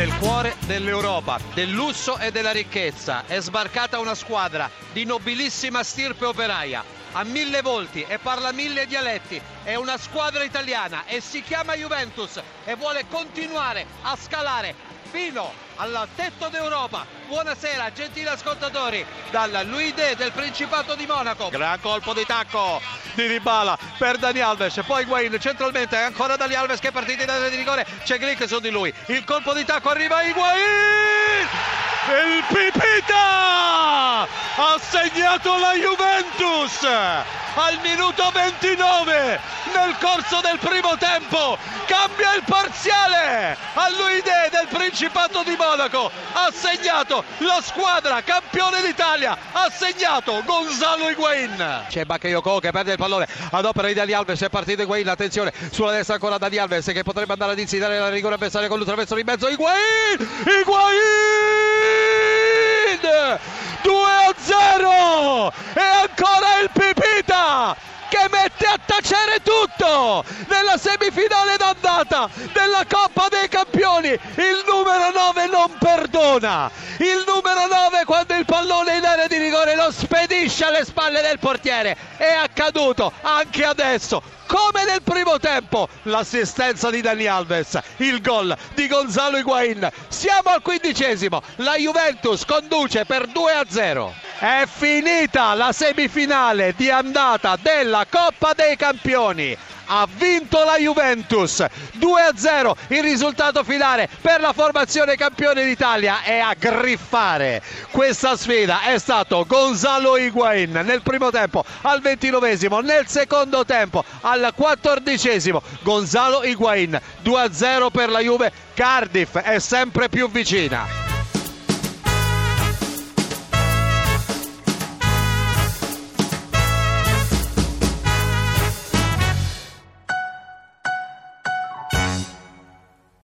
ventinove dell'Europa, del lusso e della ricchezza. È sbarcata una squadra di nobilissima stirpe operaia. Ha mille volti e parla mille dialetti. È una squadra italiana e si chiama Juventus e vuole continuare a scalare fino al tetto d'Europa. Buonasera, gentili ascoltatori, dal Luide del Principato di Monaco. Gran colpo di tacco di Ribala per Dani Alves. Poi Wayne centralmente, ancora Dani Alves che è partita in area di rigore. C'è Glick su di lui. Il colpo di tacco arriva Higuain! Il Pipita ha segnato la Juventus al minuto 29 nel corso del primo tempo cambia il parziale all'Uide del Principato di Monaco ha segnato la squadra campione d'Italia ha segnato Gonzalo Higuain. C'è Bakayoko che perde il pallone ad opera di Dani Alves è partito Higuain attenzione sulla destra ancora Dani Alves che potrebbe andare ad insidiare la rigore avversaria con l'ultraverso di mezzo. Higuain! Higuain! 2 a 0 e ancora il Pipita che mette a tacere tutto nella semifinale d'andata della Coppa dei Campioni. Il numero 9 non perdona. Il numero 9 quando il pallone in area di rigore lo spedisce alle spalle del portiere. È accaduto anche adesso come nel primo tempo l'assistenza di Dani Alves, il gol di Gonzalo Higuain. Siamo al quindicesimo, la Juventus conduce per 2 a 0. È finita la semifinale di andata della Coppa dei Campioni. Ha vinto la Juventus. 2-0 il risultato finale per la formazione campione d'Italia. E a griffare. Questa sfida è stato Gonzalo Higuain nel primo tempo al ventinovesimo nel secondo tempo al quattordicesimo. Gonzalo Higuain 2-0 per la Juve. Cardiff è sempre più vicina